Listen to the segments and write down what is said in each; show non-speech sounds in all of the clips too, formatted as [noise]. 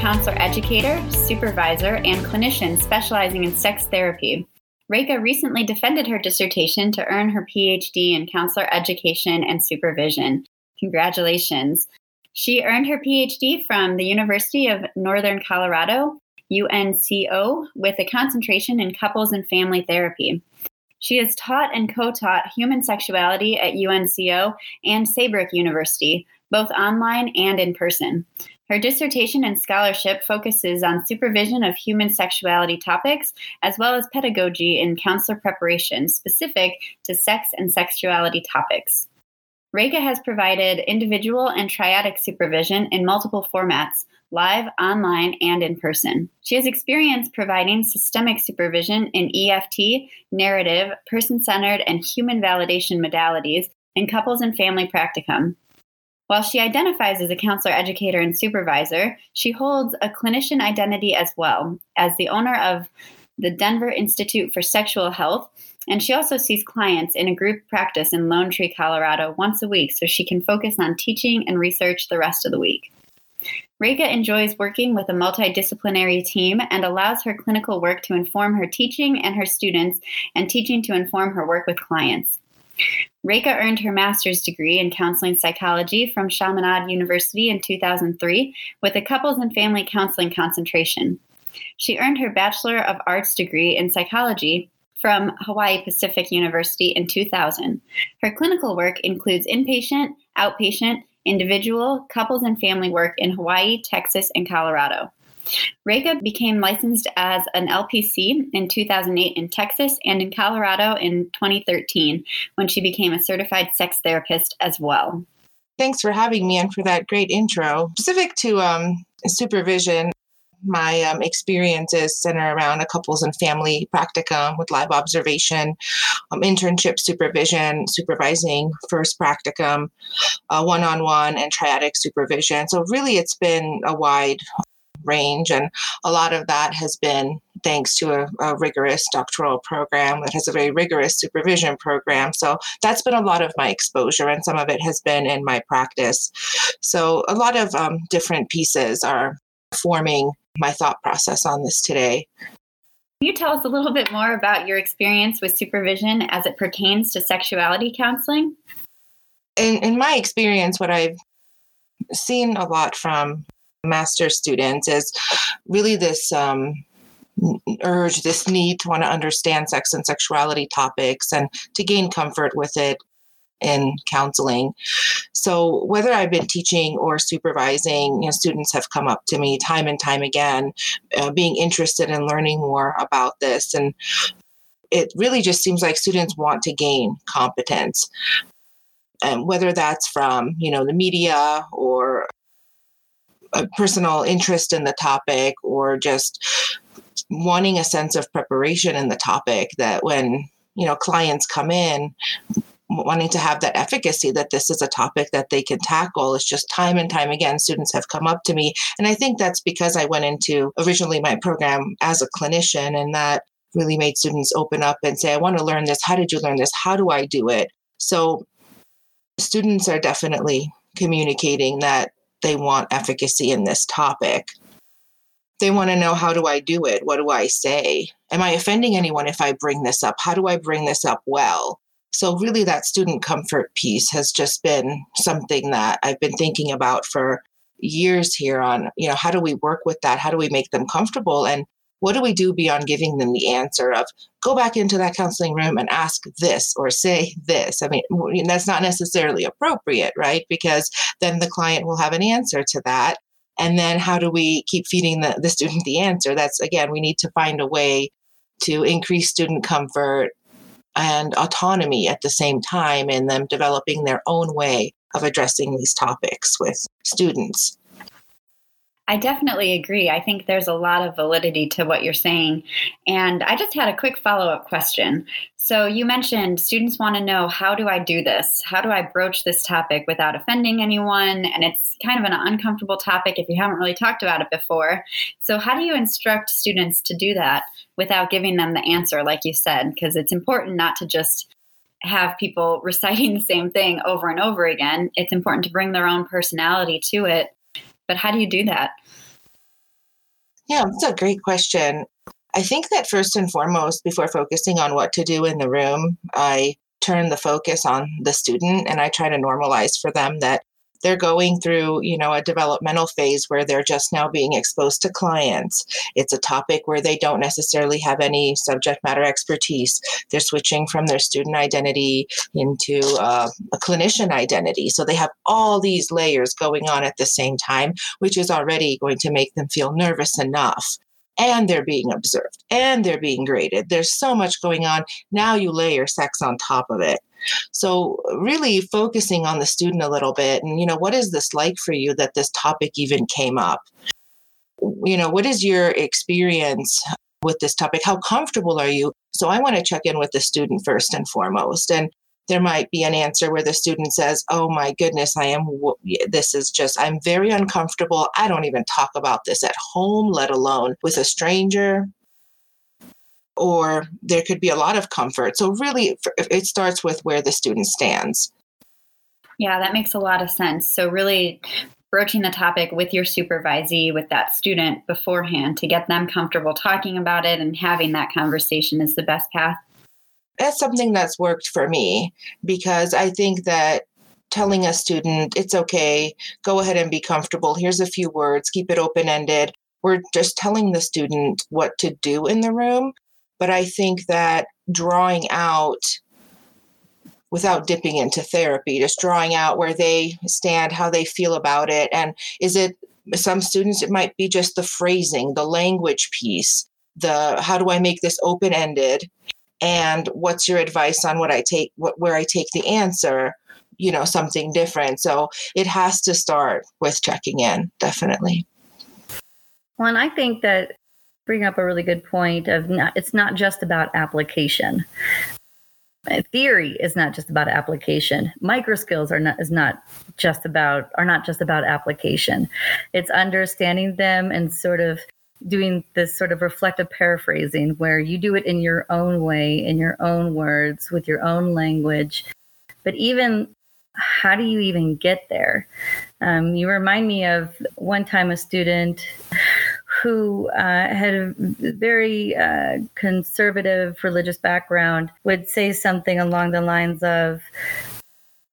counselor educator, supervisor, and clinician specializing in sex therapy. Reka recently defended her dissertation to earn her PhD in counselor education and supervision. Congratulations. She earned her PhD from the University of Northern Colorado, UNCO, with a concentration in couples and family therapy. She has taught and co taught human sexuality at UNCO and Saybrook University, both online and in person. Her dissertation and scholarship focuses on supervision of human sexuality topics as well as pedagogy in counselor preparation specific to sex and sexuality topics. Reka has provided individual and triadic supervision in multiple formats live, online, and in person. She has experience providing systemic supervision in EFT, narrative, person centered, and human validation modalities in couples and family practicum. While she identifies as a counselor, educator, and supervisor, she holds a clinician identity as well as the owner of the Denver Institute for Sexual Health and she also sees clients in a group practice in Lone Tree, Colorado once a week so she can focus on teaching and research the rest of the week. Reka enjoys working with a multidisciplinary team and allows her clinical work to inform her teaching and her students, and teaching to inform her work with clients. Reka earned her master's degree in counseling psychology from Chaminade University in 2003 with a couples and family counseling concentration. She earned her Bachelor of Arts degree in psychology from Hawaii Pacific University in 2000. Her clinical work includes inpatient, outpatient, individual, couples, and family work in Hawaii, Texas, and Colorado. Reka became licensed as an LPC in 2008 in Texas and in Colorado in 2013 when she became a certified sex therapist as well. Thanks for having me and for that great intro. Specific to um, supervision, my um, experiences center around a couples and family practicum with live observation, um, internship supervision, supervising first practicum, one on one, and triadic supervision. So, really, it's been a wide range, and a lot of that has been thanks to a, a, rigorous doctoral program that has a very rigorous supervision program. So that's been a lot of my exposure, and some of it has been in my practice. So a lot of um, different pieces are forming my thought process on this today. Can you tell us a little bit more about your experience with supervision as it pertains to sexuality counseling? In, in my experience, what I've seen a lot from master students is really this um, urge, this need to want to understand sex and sexuality topics and to gain comfort with it in counseling. So whether I've been teaching or supervising, you know, students have come up to me time and time again, uh, being interested in learning more about this, and it really just seems like students want to gain competence, and whether that's from you know the media or a personal interest in the topic or just wanting a sense of preparation in the topic that when you know clients come in wanting to have that efficacy that this is a topic that they can tackle. It's just time and time again, students have come up to me. And I think that's because I went into originally my program as a clinician, and that really made students open up and say, I want to learn this. How did you learn this? How do I do it? So students are definitely communicating that they want efficacy in this topic. They want to know how do I do it? What do I say? Am I offending anyone if I bring this up? How do I bring this up well? So, really, that student comfort piece has just been something that I've been thinking about for years here on, you know, how do we work with that? How do we make them comfortable? And what do we do beyond giving them the answer of go back into that counseling room and ask this or say this? I mean, that's not necessarily appropriate, right? Because then the client will have an answer to that. And then how do we keep feeding the, the student the answer? That's again, we need to find a way to increase student comfort, and autonomy at the same time in them developing their own way of addressing these topics with students. I definitely agree. I think there's a lot of validity to what you're saying. And I just had a quick follow up question. So, you mentioned students want to know how do I do this? How do I broach this topic without offending anyone? And it's kind of an uncomfortable topic if you haven't really talked about it before. So, how do you instruct students to do that without giving them the answer, like you said? Because it's important not to just have people [laughs] reciting the same thing over and over again. It's important to bring their own personality to it. But how do you do that? Yeah, that's a great question. I think that first and foremost, before focusing on what to do in the room, I turn the focus on the student and I try to normalize for them that they're going through you know a developmental phase where they're just now being exposed to clients it's a topic where they don't necessarily have any subject matter expertise they're switching from their student identity into uh, a clinician identity so they have all these layers going on at the same time which is already going to make them feel nervous enough and they're being observed and they're being graded. There's so much going on. Now you layer sex on top of it. So really focusing on the student a little bit and you know what is this like for you that this topic even came up? You know, what is your experience with this topic? How comfortable are you? So I want to check in with the student first and foremost. And there might be an answer where the student says, Oh my goodness, I am, this is just, I'm very uncomfortable. I don't even talk about this at home, let alone with a stranger. Or there could be a lot of comfort. So, really, it starts with where the student stands. Yeah, that makes a lot of sense. So, really broaching the topic with your supervisee, with that student beforehand to get them comfortable talking about it and having that conversation is the best path that's something that's worked for me because I think that telling a student it's okay, go ahead and be comfortable. Here's a few words, keep it open ended. We're just telling the student what to do in the room. But I think that drawing out without dipping into therapy, just drawing out where they stand, how they feel about it. And is it some students, it might be just the phrasing, the language piece, the how do I make this open ended? and what's your advice on what I take what, where I take the answer you know something different so it has to start with checking in definitely well and I think that bring up a really good point of not, it's not just about application theory is not just about application micro skills are not is not just about are not just about application it's understanding them and sort of doing this sort of reflective paraphrasing where you do it in your own way, in your own words, with your own language. But even how do you even get there? Um, you remind me of one time a student who uh, had a very uh, conservative religious background would say something along the lines of,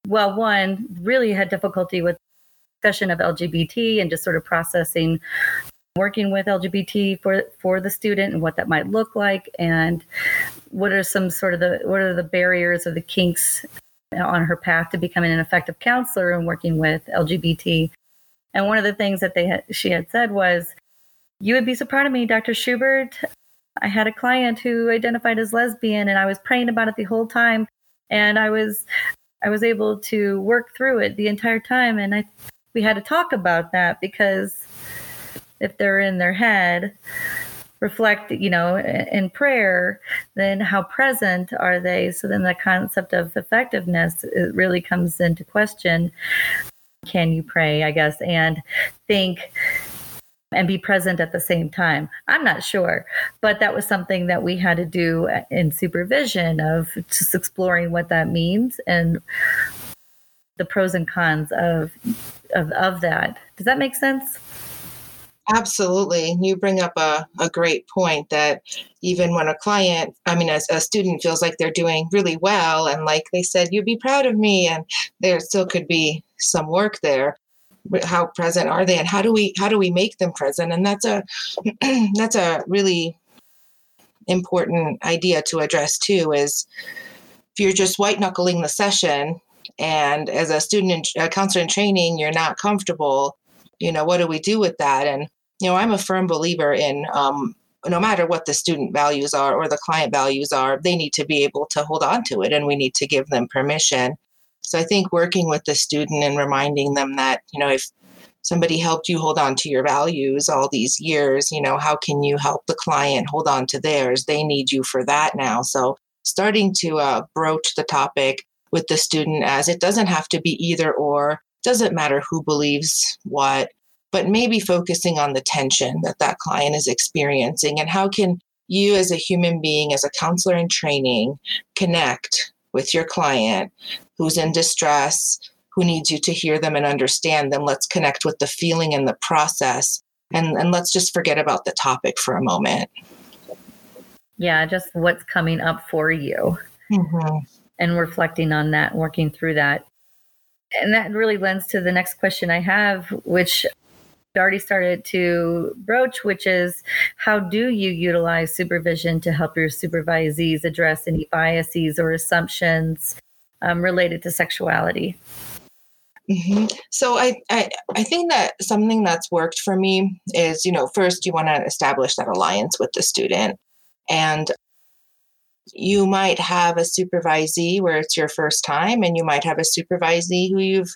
well, one really had difficulty with discussion of LGBT and just sort of processing working with LGBT for for the student and what that might look like, and what are some sort of the what are the barriers or the kinks on her path to becoming an effective counselor and working with LGBT. And one of the things that they had, she had said was, "You would be so proud of me, Dr. Schubert. I had a client who identified as lesbian, and I was praying about it the whole time, and I was." I was able to work through it the entire time, and I we had to talk about that because if they're in their head reflect you know in prayer then how present are they so then the concept of effectiveness it really comes into question can you pray i guess and think and be present at the same time i'm not sure but that was something that we had to do in supervision of just exploring what that means and the pros and cons of of, of that does that make sense Absolutely. You bring up a, a great point that even when a client, I mean, as a student feels like they're doing really well, and like they said, you'd be proud of me, and there still could be some work there. How present are they, and how do we how do we make them present? And that's a [clears throat] that's a really important idea to address too. Is if you're just white knuckling the session, and as a student in, a counselor in training, you're not comfortable you know what do we do with that and you know, I'm a firm believer in um, no matter what the student values are or the client values are, they need to be able to hold on to it and we need to give them permission. So I think working with the student and reminding them that, you know, if somebody helped you hold on to your values all these years, you know, how can you help the client hold on to theirs? They need you for that now. So starting to uh, broach the topic with the student as it doesn't have to be either or, doesn't matter who believes what but maybe focusing on the tension that that client is experiencing and how can you as a human being as a counselor in training connect with your client who's in distress, who needs you to hear them and understand them. Let's connect with the feeling and the process. And, and let's just forget about the topic for a moment. Yeah, just what's coming up for you. Mm-hmm. And reflecting on that, working through that. And that really lends to the next question I have, which already started to broach, which is how do you utilize supervision to help your supervisees address any biases or assumptions um, related to sexuality? Mm-hmm. So I, I I think that something that's worked for me is you know first you want to establish that alliance with the student and you might have a supervisee where it's your first time and you might have a supervisee who you've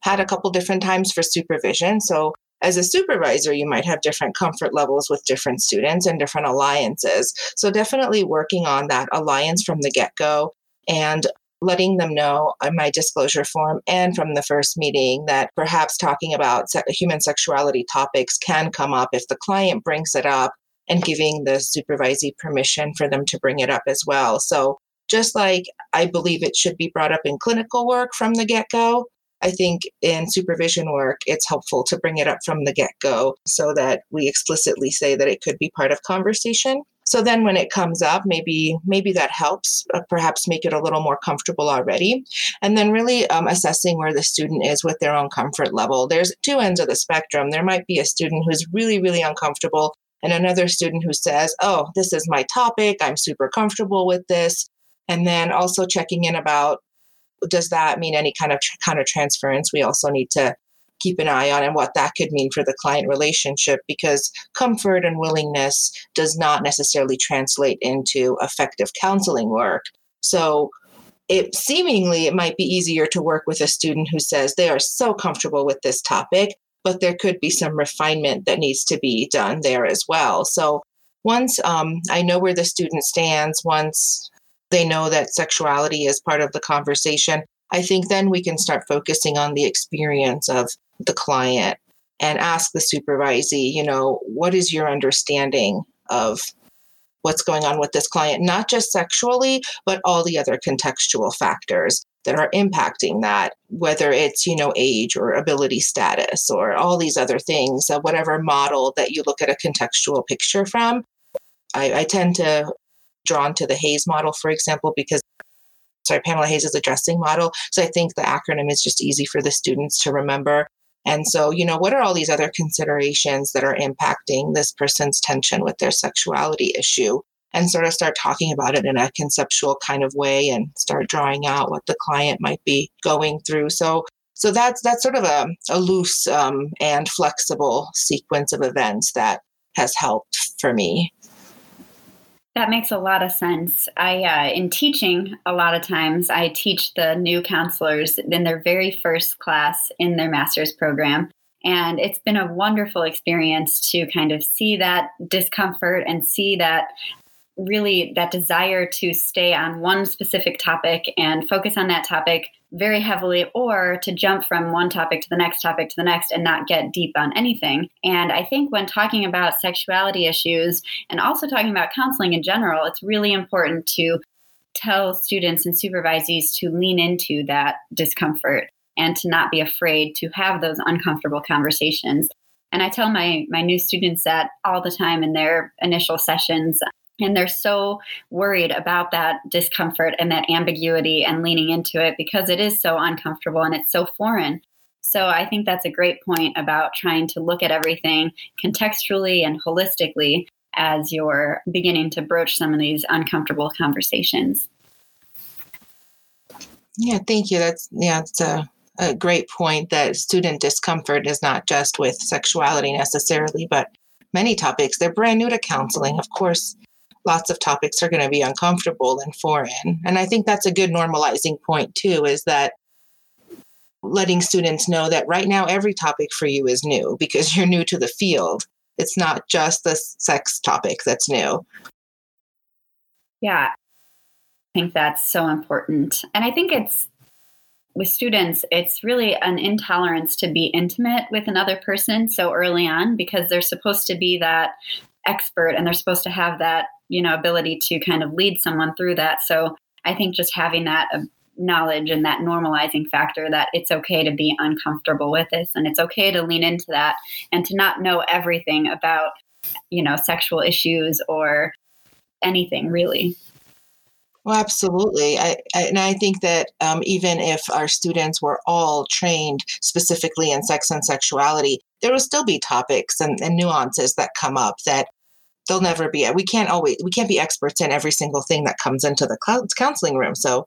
had a couple different times for supervision so as a supervisor you might have different comfort levels with different students and different alliances so definitely working on that alliance from the get-go and letting them know on my disclosure form and from the first meeting that perhaps talking about human sexuality topics can come up if the client brings it up and giving the supervisee permission for them to bring it up as well. So, just like I believe it should be brought up in clinical work from the get go, I think in supervision work, it's helpful to bring it up from the get go so that we explicitly say that it could be part of conversation. So then when it comes up, maybe maybe that helps uh, perhaps make it a little more comfortable already. And then really um, assessing where the student is with their own comfort level. There's two ends of the spectrum. There might be a student who's really, really uncomfortable and another student who says, Oh, this is my topic. I'm super comfortable with this. And then also checking in about does that mean any kind of kind of transference? We also need to keep an eye on and what that could mean for the client relationship because comfort and willingness does not necessarily translate into effective counseling work. So it seemingly it might be easier to work with a student who says they are so comfortable with this topic but there could be some refinement that needs to be done there as well. So once um, I know where the student stands, once they know that sexuality is part of the conversation, I think then we can start focusing on the experience of the client and ask the supervisee, you know, what is your understanding of what's going on with this client, not just sexually, but all the other contextual factors that are impacting that, whether it's, you know, age or ability status or all these other things, uh, whatever model that you look at a contextual picture from. I, I tend to drawn to the Hays model, for example, because sorry, Pamela Hays is ADDRESSING model. So I think the acronym is just easy for the students to remember. And so, you know, what are all these other considerations that are impacting this person's tension with their sexuality issue? and sort of start talking about it in a conceptual kind of way and start drawing out what the client might be going through. So so that's that's sort of a, a loose um, and flexible sequence of events that has helped for me. That makes a lot of sense. I, uh, in teaching, a lot of times I teach the new counselors in their very first class in their master's program. And it's been a wonderful experience to kind of see that discomfort and see that really that desire to stay on one specific topic and focus on that topic very heavily or to jump from one topic to the next topic to the next and not get deep on anything. And I think when talking about sexuality issues and also talking about counseling in general, it's really important to tell students and supervisees to lean into that discomfort and to not be afraid to have those uncomfortable conversations. And I tell my my new students that all the time in their initial sessions and they're so worried about that discomfort and that ambiguity and leaning into it because it is so uncomfortable and it's so foreign. So I think that's a great point about trying to look at everything contextually and holistically as you're beginning to broach some of these uncomfortable conversations. Yeah, thank you. That's yeah, it's a, a great point that student discomfort is not just with sexuality necessarily, but many topics. They're brand new to counseling. Of course, lots of topics are going to be uncomfortable and foreign. And I think that's a good normalizing point, too, is that letting students know that right now every topic for you is new because [laughs] you're new to the field. It's not just the sex topic that's new. Yeah, I think that's so important. And I think it's with students, it's really an intolerance to be intimate with another person so early on because they're supposed to be that expert and they're supposed to have that you know ability to kind of lead someone through that so I think just having that uh, knowledge and that normalizing factor that it's okay to be uncomfortable with this and it's okay to lean into that and to not know everything about you know sexual issues or anything really well, absolutely. I, I, and I think that um, even if our students were all trained specifically in sex and sexuality, there will still be topics and, and nuances that come up that they'll never be. We can't always, we can't be experts in every single thing that comes into the counseling room. So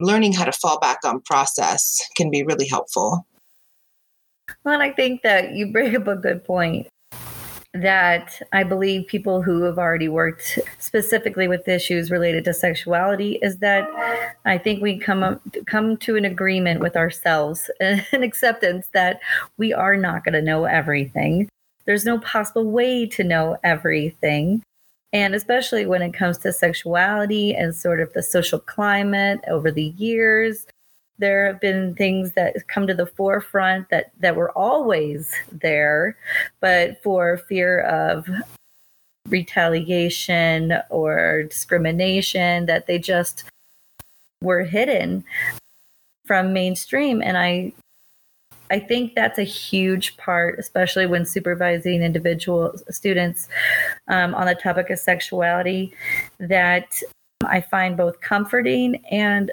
learning how to fall back on process can be really helpful. Well, I think that you bring up a good point that I believe people who have already worked specifically with issues related to sexuality is that I think we come up, come to an agreement with ourselves [laughs] and an acceptance that we are not going to know everything. There's no possible way to know everything. And especially when it comes to sexuality and sort of the social climate over the years, there have been things that come to the forefront that that were always there but for fear of retaliation or discrimination that they just were hidden from mainstream. And i i think that's a huge part especially when supervising individual students um, on the topic of sexuality that i find both comforting and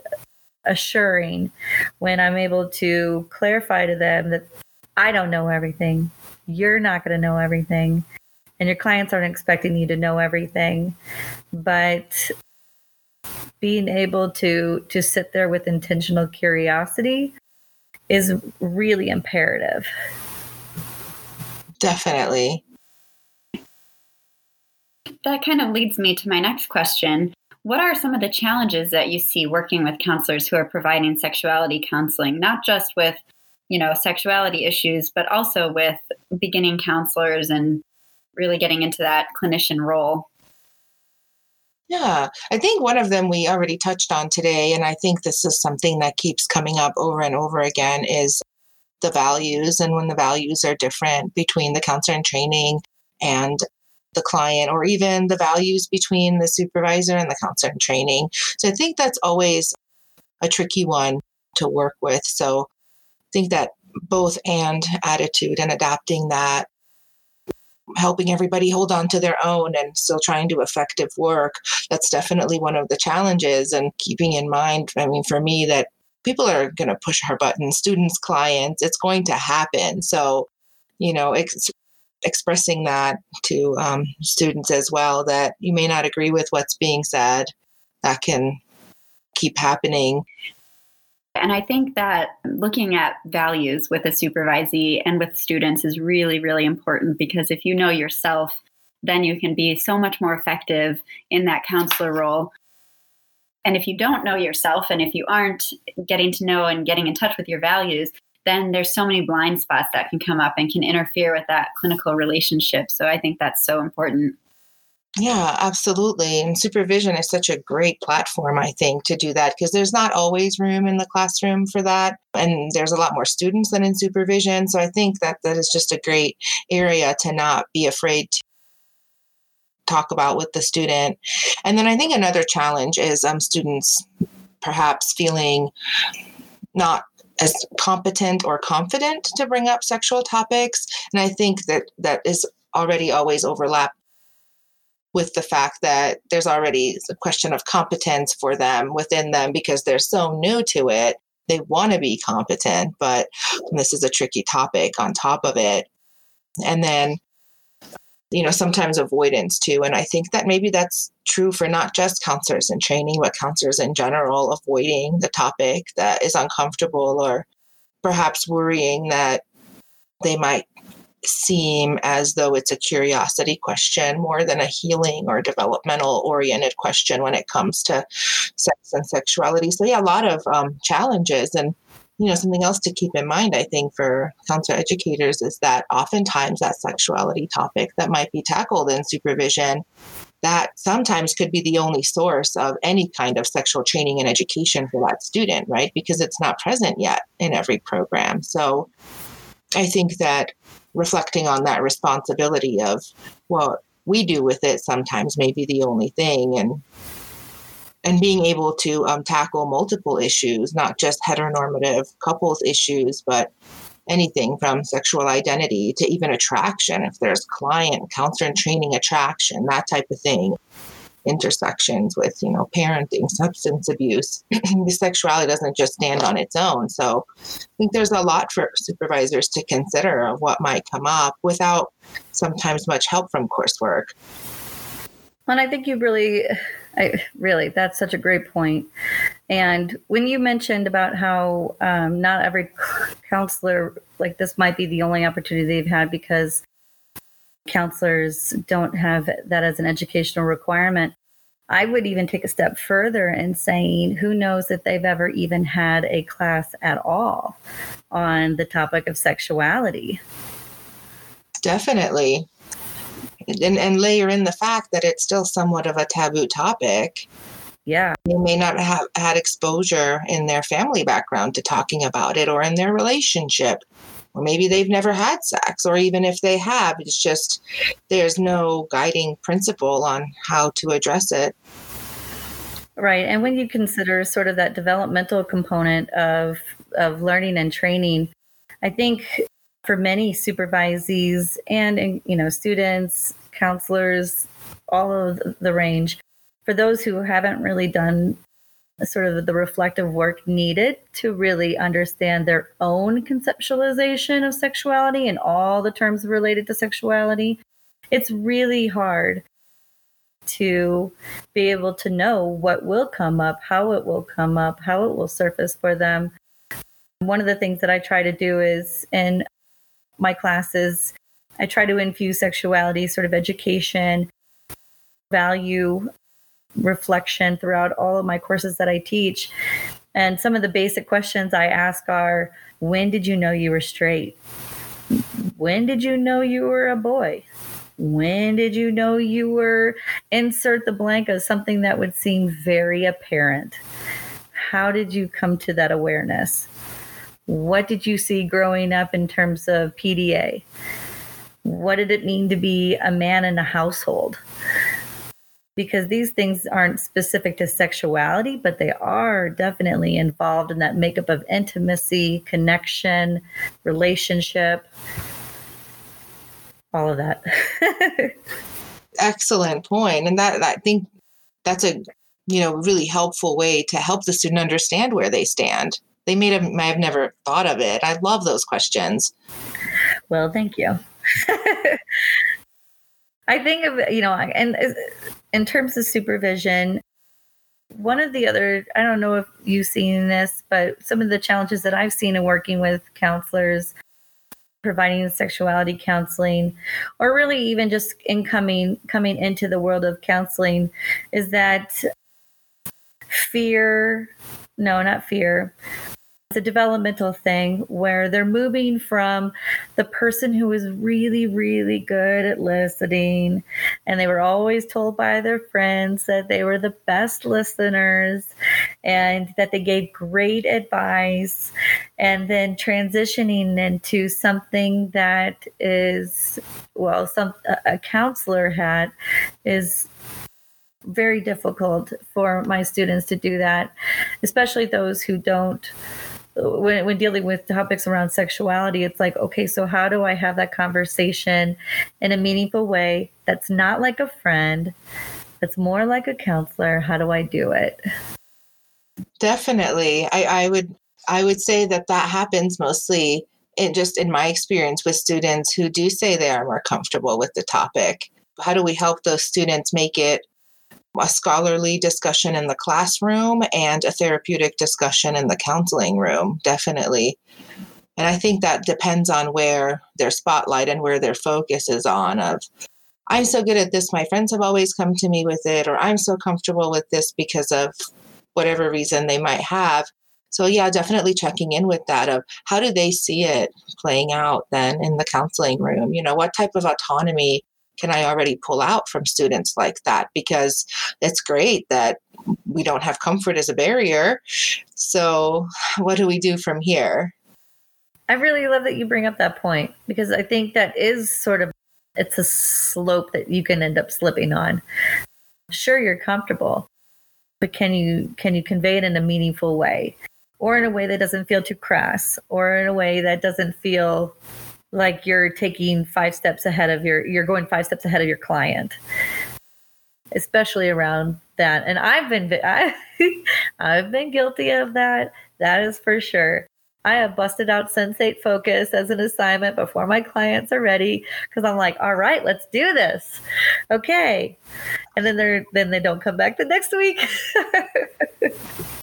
assuring when I'm able to clarify to them that I don't know everything. You're not going to know everything. And your clients aren't expecting you to know everything. But being able to to sit there with intentional curiosity is really imperative. Definitely. That kind of leads me to my next question. What are some of the challenges that you see working with counselors who are providing sexuality counseling, not just with, you know, sexuality issues, but also with beginning counselors and really getting into that clinician role? Yeah, I think one of them we already touched on today, and I think this is something that keeps coming up over and over again is the values. And when the values are different between the counselor in training and the client or even the values between the supervisor and the counselor in training. So I think that's always a tricky one to work with. So I think that both and attitude and adapting that helping everybody hold on to their own and still trying to effective work that's definitely one of the challenges and keeping in mind i mean for me that people are going to push our buttons students clients it's going to happen so you know it's expressing that to um, students as well that you may not agree with what's being said that can keep happening and I think that looking at values with a supervisee and with students is really, really important because if you know yourself, then you can be so much more effective in that counselor role. And if you don't know yourself and if you aren't getting to know and getting in touch with your values, then there's so many blind spots that can come up and can interfere with that clinical relationship. So I think that's so important. Yeah, absolutely. And supervision is such a great platform, I think, to do that because there's not always room in the classroom for that. And there's a lot more students than in supervision. So I think that that is just a great area to not be afraid to talk about with the student. And then I think another challenge is um, students perhaps feeling not as competent or confident to bring up sexual topics. And I think that that is already always overlap with the fact that there's already a question of competence for them within them because they're so new to it. They want to be competent, but this is a tricky topic on top of it. And then you know, sometimes avoidance too. And I think that maybe that's true for not just counselors in training, but counselors in general, avoiding the topic that is uncomfortable or perhaps worrying that they might seem as though it's a curiosity question more than a healing or developmental oriented question when it comes to sex and sexuality. So, yeah, a lot of um, challenges. And you know, something else to keep in mind, I think, for counselor educators is that oftentimes that sexuality topic that might be tackled in supervision that sometimes could be the only source of any kind of sexual training and education for that student, right? Because it's not present yet in every program. So I think that reflecting on that responsibility of what we do with it sometimes may be the only thing and and being able to um, tackle multiple issues, not just heteronormative couples issues, but anything from sexual identity to even attraction, if there's client, counselor and training attraction, that type of thing. Intersections with you know parenting substance abuse [clears throat] sexuality doesn't just stand on its own. So i think there's a lot for supervisors to consider of what might come up without sometimes much help from coursework and i think you really I, really that's such a great point. and when you mentioned about how um, not every counselor like this might be the only opportunity they've had because counselors don't have that as an educational requirement. I would even take a step further in saying, who knows if they've ever even had a class at all on the topic of sexuality? Definitely. And, and layer in the fact that it's still somewhat of a taboo topic. Yeah. They may not have had exposure in their family background to talking about it or in their relationship or maybe they've never had sex, or even if they have, it's just there's no guiding principle on how to address it. Right. And when you consider sort of that developmental component of of learning and training, I think for many supervisees and and you know students, counselors, all of the range, for those who haven't really done sort of the reflective work needed to really understand their own conceptualization of sexuality and all the terms related to sexuality. It's really hard to be able to know what will come up, how it will come up, how it will surface for them. One of the things that I try to do is in my classes, I try to infuse sexuality, sort of education, value reflection throughout all of my courses that I teach. And some of the basic questions I ask are when did you know you were straight? When did you know you were a boy? When did you know you were insert the blank of something that would seem very apparent? How did you come to that awareness? What did you see growing up in terms of PDA? What did it mean to be a man in a household? because these things aren't specific to sexuality, but they are definitely involved in that makeup of intimacy, connection, relationship, all of that. [laughs] Excellent point. And that, I think that's a you know really helpful way to help the student understand where they stand. They may have, may have never thought of it. I love those questions. Well, thank you. [laughs] I think of you know, and uh, in terms of supervision, one of the other I don't know if you've seen this, but some of the challenges that I've seen in working with counselors providing sexuality counseling or really even just incoming coming into the world of counseling is that fear no not fear it's a developmental thing where they're moving from the person who was really, really good at listening, and they were always told by their friends that they were the best listeners and that they gave great advice, and then transitioning into something that is, well, some a counselor hat is very difficult for my students to do that, especially those who don't when, when dealing with topics around sexuality, it's like, okay, so how do I have that conversation in a meaningful way that's not like a friend, that's more like a counselor? How do I do it? Definitely. I, I would I would say that that happens mostly in just in my experience with students who do say they are more comfortable with the topic. How do we help those students make it a scholarly discussion in the classroom and a therapeutic discussion in the counseling room, definitely. And I think that depends on where their spotlight and where their focus is on of I'm so good at this, my friends have always come to me with it, or I'm so comfortable with this because of whatever reason they might have. So yeah, definitely checking in with that of how do they see it playing out then in the counseling room? You know, what type of autonomy can I already pull out from students like that? Because it's great that we don't have comfort as a barrier. So, what do we do from here? I really love that you bring up that point because I think that is sort of it's a slope that you can end up slipping on. Sure, you're comfortable, but can you can you convey it in a meaningful way or in a way that doesn't feel too crass or in a way that doesn't feel like you're taking five steps ahead of your you're going five steps ahead of your client especially around that and i've been I, [laughs] i've been guilty of that that is for sure I have busted out Sensate Focus as an assignment before my clients are ready because I'm like, all right, let's do this. Okay. And then they're then they don't come back the next week. [laughs]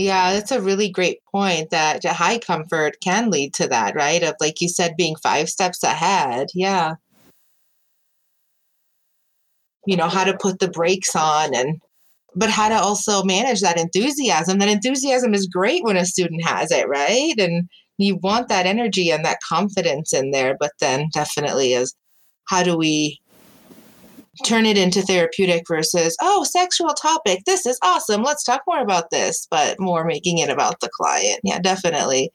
yeah, that's a really great point that high comfort can lead to that, right? Of like you said, being five steps ahead. Yeah. You know, how to put the brakes on and but how to also manage that enthusiasm. That enthusiasm is great when a student has it, right? And you want that energy and that confidence in there, but then definitely is how do we turn it into therapeutic versus, oh, sexual topic. This is awesome. Let's talk more about this, but more making it about the client. Yeah, definitely.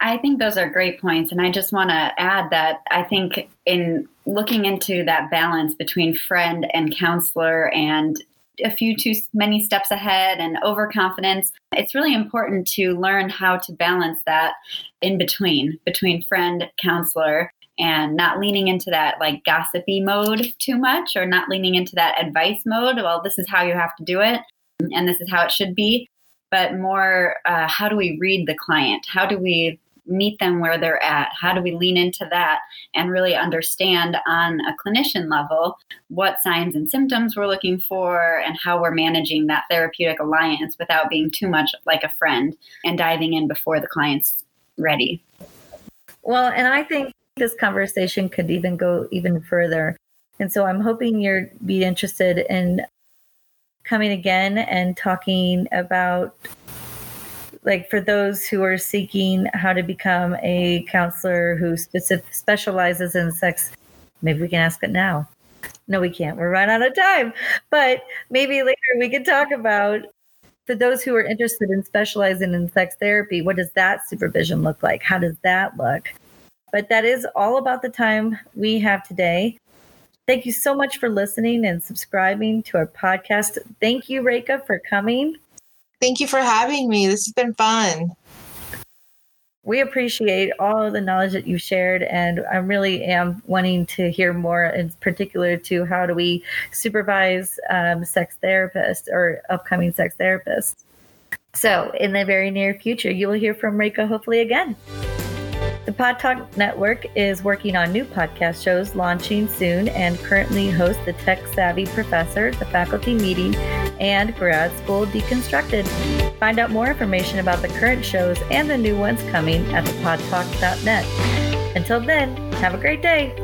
I think those are great points. And I just want to add that I think in looking into that balance between friend and counselor and a few too many steps ahead and overconfidence. It's really important to learn how to balance that in between, between friend, counselor, and not leaning into that like gossipy mode too much or not leaning into that advice mode. Well, this is how you have to do it and this is how it should be. But more, uh, how do we read the client? How do we meet them where they're at? How do we lean into that and really understand on a clinician level what signs and symptoms we're looking for and how we're managing that therapeutic alliance without being too much like a friend and diving in before the client's ready? Well, and I think this conversation could even go even further. And so I'm hoping you're be interested in coming again and talking about like for those who are seeking how to become a counselor who specific, specializes in sex, maybe we can ask it now. No, we can't. We're right out of time. But maybe later we could talk about for those who are interested in specializing in sex therapy, what does that supervision look like? How does that look? But that is all about the time we have today. Thank you so much for listening and subscribing to our podcast. Thank you, Reka, for coming. Thank you for having me. This has been fun. We appreciate all of the knowledge that you shared, and I really am wanting to hear more, in particular, to how do we supervise um, sex therapists or upcoming sex therapists. So, in the very near future, you will hear from Reka hopefully again. The Pod Talk Network is working on new podcast shows launching soon and currently hosts the Tech Savvy Professor, the Faculty Meeting, and Grad School Deconstructed. Find out more information about the current shows and the new ones coming at thepodtalk.net. Until then, have a great day.